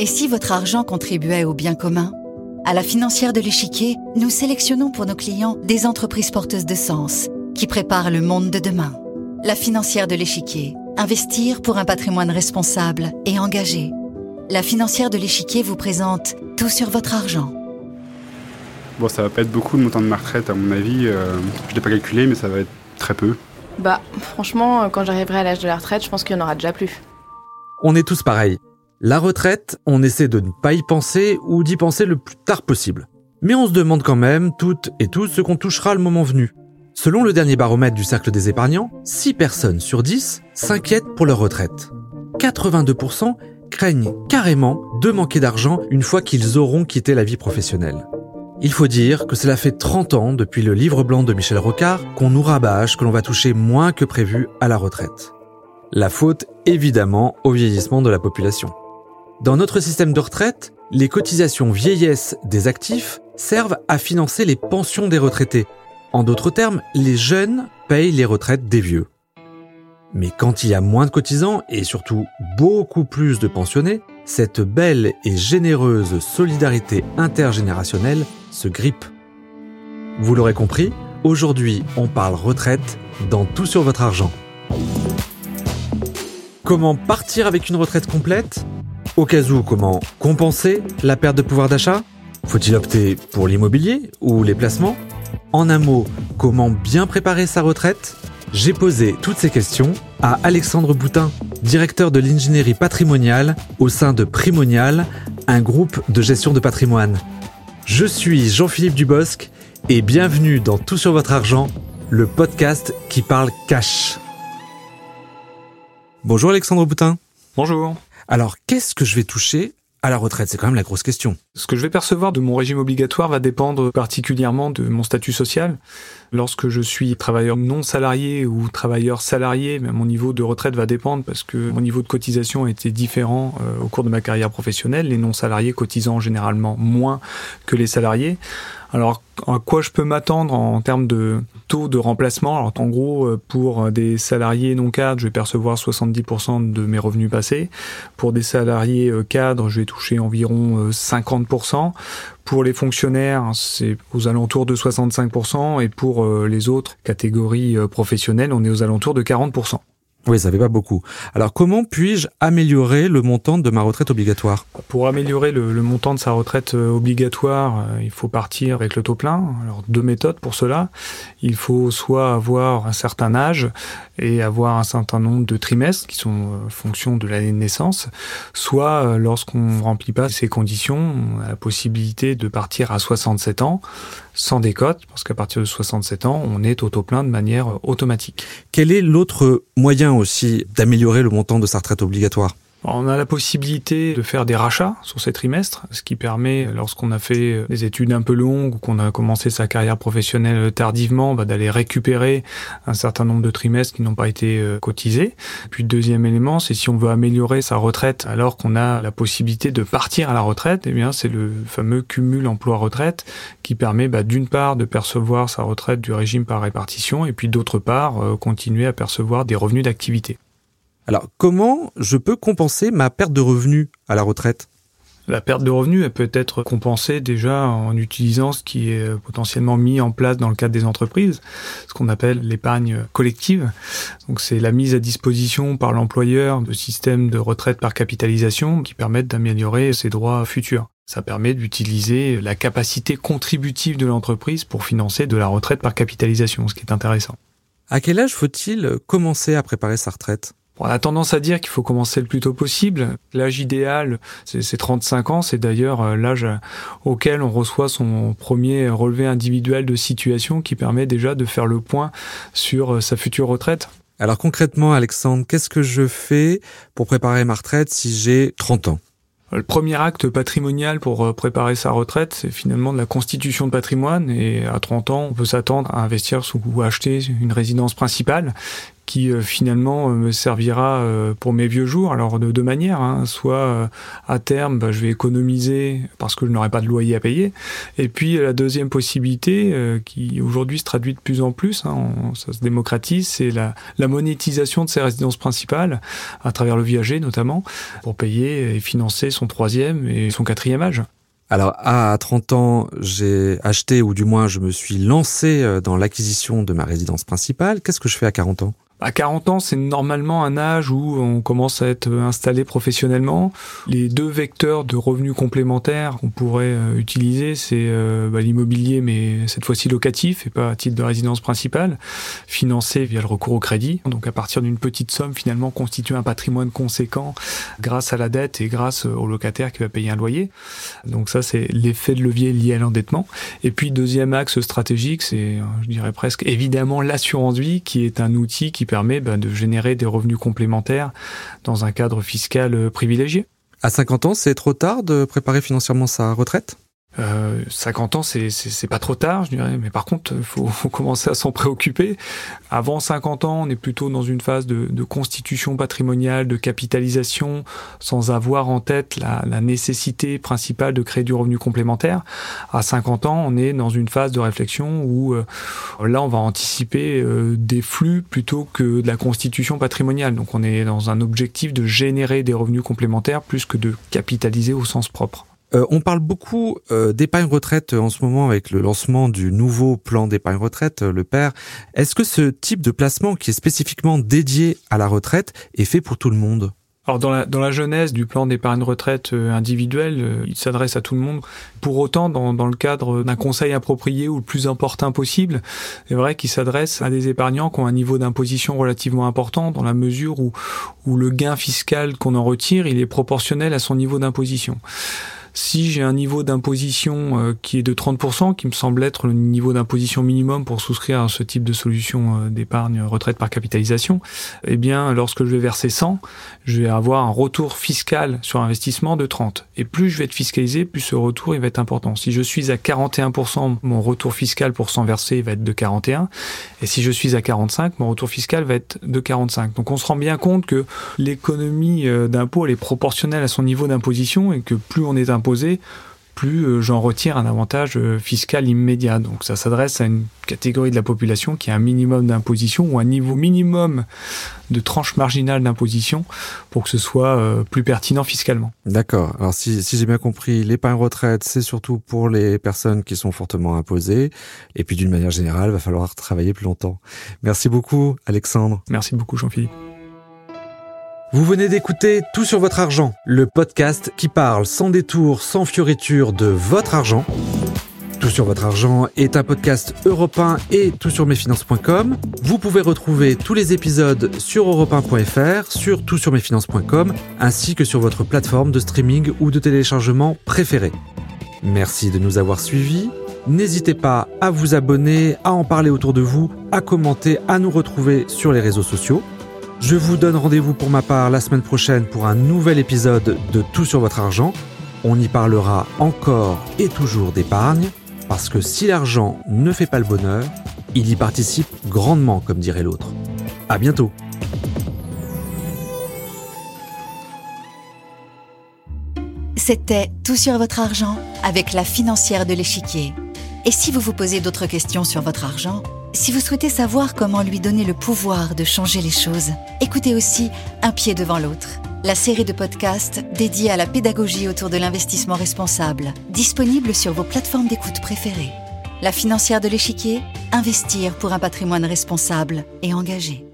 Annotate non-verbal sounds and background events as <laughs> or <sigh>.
Et si votre argent contribuait au bien commun? À la financière de l'échiquier, nous sélectionnons pour nos clients des entreprises porteuses de sens qui préparent le monde de demain. La financière de l'échiquier, investir pour un patrimoine responsable et engagé. La financière de l'échiquier vous présente tout sur votre argent. Bon, ça va pas être beaucoup le montant de ma retraite, à mon avis. Euh, je l'ai pas calculé, mais ça va être très peu. Bah, franchement, quand j'arriverai à l'âge de la retraite, je pense qu'il y en aura déjà plus. On est tous pareils. La retraite, on essaie de ne pas y penser ou d'y penser le plus tard possible. Mais on se demande quand même, toutes et tous, ce qu'on touchera le moment venu. Selon le dernier baromètre du Cercle des épargnants, 6 personnes sur 10 s'inquiètent pour leur retraite. 82% craignent carrément de manquer d'argent une fois qu'ils auront quitté la vie professionnelle. Il faut dire que cela fait 30 ans depuis le livre blanc de Michel Rocard qu'on nous rabâche que l'on va toucher moins que prévu à la retraite. La faute évidemment au vieillissement de la population. Dans notre système de retraite, les cotisations vieillesse des actifs servent à financer les pensions des retraités. En d'autres termes, les jeunes payent les retraites des vieux. Mais quand il y a moins de cotisants et surtout beaucoup plus de pensionnés, cette belle et généreuse solidarité intergénérationnelle se grippe. Vous l'aurez compris, aujourd'hui on parle retraite dans Tout sur votre argent. Comment partir avec une retraite complète? Au cas où, comment compenser la perte de pouvoir d'achat? Faut-il opter pour l'immobilier ou les placements? En un mot, comment bien préparer sa retraite? J'ai posé toutes ces questions à Alexandre Boutin, directeur de l'ingénierie patrimoniale au sein de Primonial, un groupe de gestion de patrimoine. Je suis Jean-Philippe Dubosc et bienvenue dans Tout sur votre argent, le podcast qui parle cash. Bonjour Alexandre Boutin. Bonjour. Alors, qu'est-ce que je vais toucher à la retraite? C'est quand même la grosse question. Ce que je vais percevoir de mon régime obligatoire va dépendre particulièrement de mon statut social. Lorsque je suis travailleur non salarié ou travailleur salarié, mon niveau de retraite va dépendre parce que mon niveau de cotisation a été différent euh, au cours de ma carrière professionnelle, les non salariés cotisant généralement moins que les salariés. Alors, à quoi je peux m'attendre en termes de taux de remplacement? Alors, en gros, euh, pour des salariés non cadres, je vais percevoir 70% de mes revenus passés. Pour des salariés euh, cadres, je vais toucher environ 50%. Euh, pour les fonctionnaires, c'est aux alentours de 65%. Et pour les autres catégories professionnelles, on est aux alentours de 40%. Oui, ça fait pas beaucoup. Alors comment puis-je améliorer le montant de ma retraite obligatoire? Pour améliorer le, montant de sa retraite euh, obligatoire, euh, il faut partir avec le taux plein. Alors deux méthodes pour cela. Il faut soit avoir un certain âge et avoir un certain nombre de trimestres qui sont euh, fonction de l'année de naissance, soit lorsqu'on remplit pas ces conditions, on a la possibilité de partir à 67 ans sans décote, parce qu'à partir de 67 ans, on est au taux plein de manière automatique. Quel est l'autre moyen aussi d'améliorer le montant de sa retraite obligatoire on a la possibilité de faire des rachats sur ces trimestres, ce qui permet, lorsqu'on a fait des études un peu longues ou qu'on a commencé sa carrière professionnelle tardivement, bah, d'aller récupérer un certain nombre de trimestres qui n'ont pas été euh, cotisés. Puis deuxième élément, c'est si on veut améliorer sa retraite alors qu'on a la possibilité de partir à la retraite, eh bien c'est le fameux cumul emploi-retraite qui permet bah, d'une part de percevoir sa retraite du régime par répartition et puis d'autre part euh, continuer à percevoir des revenus d'activité. Alors, comment je peux compenser ma perte de revenus à la retraite? La perte de revenus elle peut être compensée déjà en utilisant ce qui est potentiellement mis en place dans le cadre des entreprises, ce qu'on appelle l'épargne collective. Donc c'est la mise à disposition par l'employeur de systèmes de retraite par capitalisation qui permettent d'améliorer ses droits futurs. Ça permet d'utiliser la capacité contributive de l'entreprise pour financer de la retraite par capitalisation, ce qui est intéressant. À quel âge faut-il commencer à préparer sa retraite? On a tendance à dire qu'il faut commencer le plus tôt possible. L'âge idéal, c'est 35 ans. C'est d'ailleurs euh, l'âge auquel on reçoit son premier relevé individuel de situation qui permet déjà de faire le point sur euh, sa future retraite. Alors concrètement, Alexandre, qu'est-ce que je fais pour préparer ma retraite si j'ai 30 ans? Le premier acte patrimonial pour euh, préparer sa retraite, c'est finalement de la constitution de patrimoine. Et à 30 ans, on peut s'attendre à investir ou acheter une résidence principale qui euh, finalement euh, me servira euh, pour mes vieux jours. Alors de deux manières, hein. soit à terme, bah, je vais économiser parce que je n'aurai pas de loyer à payer. Et puis la deuxième possibilité, qui aujourd'hui se traduit de plus en plus, hein, ça se démocratise, c'est la, la monétisation de ces résidences principales à travers le viager notamment, pour payer et financer son troisième et son quatrième âge. Alors à 30 ans, j'ai acheté ou du moins je me suis lancé dans l'acquisition de ma résidence principale. Qu'est-ce que je fais à 40 ans? À 40 ans, c'est normalement un âge où on commence à être installé professionnellement. Les deux vecteurs de revenus complémentaires qu'on pourrait euh, utiliser, c'est euh, bah, l'immobilier, mais cette fois-ci locatif et pas à titre de résidence principale, financé via le recours au crédit. Donc à partir d'une petite somme, finalement, constituer un patrimoine conséquent grâce à la dette et grâce au locataire qui va payer un loyer. Donc ça, c'est l'effet de levier lié à l'endettement. Et puis deuxième axe stratégique, c'est, je dirais presque évidemment l'assurance vie, qui est un outil qui permet ben, de générer des revenus complémentaires dans un cadre fiscal euh, privilégié. À 50 ans, c'est trop tard de préparer financièrement sa retraite? Euh, 50 ans, c'est, pas trop tard, je dirais, mais par contre, il faut, <laughs> faut, commencer à s'en préoccuper. Avant 50 ans, on est plutôt dans une phase de, de constitution patrimoniale, de capitalisation, sans avoir en tête la, la, nécessité principale de créer du revenu complémentaire. À 50 ans, on est dans une phase de réflexion où euh, là, on va anticiper euh, des flux plutôt que de la constitution patrimoniale. Donc, on est dans un objectif de générer des revenus complémentaires plus que de capitaliser au sens propre. Euh, on parle beaucoup euh, d'épargne retraite en ce moment avec le lancement du nouveau plan d'épargne retraite, euh, le PER. Est-ce que ce type de placement qui est spécifiquement dédié à la retraite est fait pour tout le monde? Alors dans la, dans la jeunesse du plan d'épargne retraite individuel, il s'adresse à tout le monde. Pour autant, dans, dans le cadre d'un conseil approprié ou le plus important possible, c'est vrai qu'il s'adresse à des épargnants qui ont un niveau d'imposition relativement important dans la mesure où, où le gain fiscal qu'on en retire, il est proportionnel à son niveau d'imposition. Si j'ai un niveau d'imposition euh, qui est de 30%, qui me semble être le niveau d'imposition minimum pour souscrire à ce type de solution euh, d'épargne retraite par capitalisation, eh bien, lorsque je vais verser 100, je vais avoir un retour fiscal sur investissement de 30. Et plus je vais être fiscalisé, plus ce retour il va être important. Si je suis à 41%, mon retour fiscal pour 100 versé va être de 41. Et si je suis à 45, mon retour fiscal va être de 45. Donc on se rend bien compte que l'économie euh, d'impôt elle est proportionnelle à son niveau d'imposition et que plus on est plus euh, j'en retire un avantage euh, fiscal immédiat. Donc ça s'adresse à une catégorie de la population qui a un minimum d'imposition ou un niveau minimum de tranche marginale d'imposition pour que ce soit euh, plus pertinent fiscalement. D'accord. Alors si, si j'ai bien compris, l'épargne retraite, c'est surtout pour les personnes qui sont fortement imposées. Et puis d'une manière générale, il va falloir travailler plus longtemps. Merci beaucoup, Alexandre. Merci beaucoup, Jean-Philippe. Vous venez d'écouter Tout sur votre argent, le podcast qui parle sans détour, sans fioriture de votre argent. Tout sur votre argent est un podcast européen et tout sur mesfinances.com. Vous pouvez retrouver tous les épisodes sur europe1.fr, sur toutsurmesfinances.com, ainsi que sur votre plateforme de streaming ou de téléchargement préférée. Merci de nous avoir suivis. N'hésitez pas à vous abonner, à en parler autour de vous, à commenter, à nous retrouver sur les réseaux sociaux. Je vous donne rendez-vous pour ma part la semaine prochaine pour un nouvel épisode de Tout sur votre argent. On y parlera encore et toujours d'épargne, parce que si l'argent ne fait pas le bonheur, il y participe grandement, comme dirait l'autre. À bientôt! C'était Tout sur votre argent avec la financière de l'échiquier. Et si vous vous posez d'autres questions sur votre argent, si vous souhaitez savoir comment lui donner le pouvoir de changer les choses, écoutez aussi Un pied devant l'autre, la série de podcasts dédiée à la pédagogie autour de l'investissement responsable, disponible sur vos plateformes d'écoute préférées. La financière de l'échiquier, investir pour un patrimoine responsable et engagé.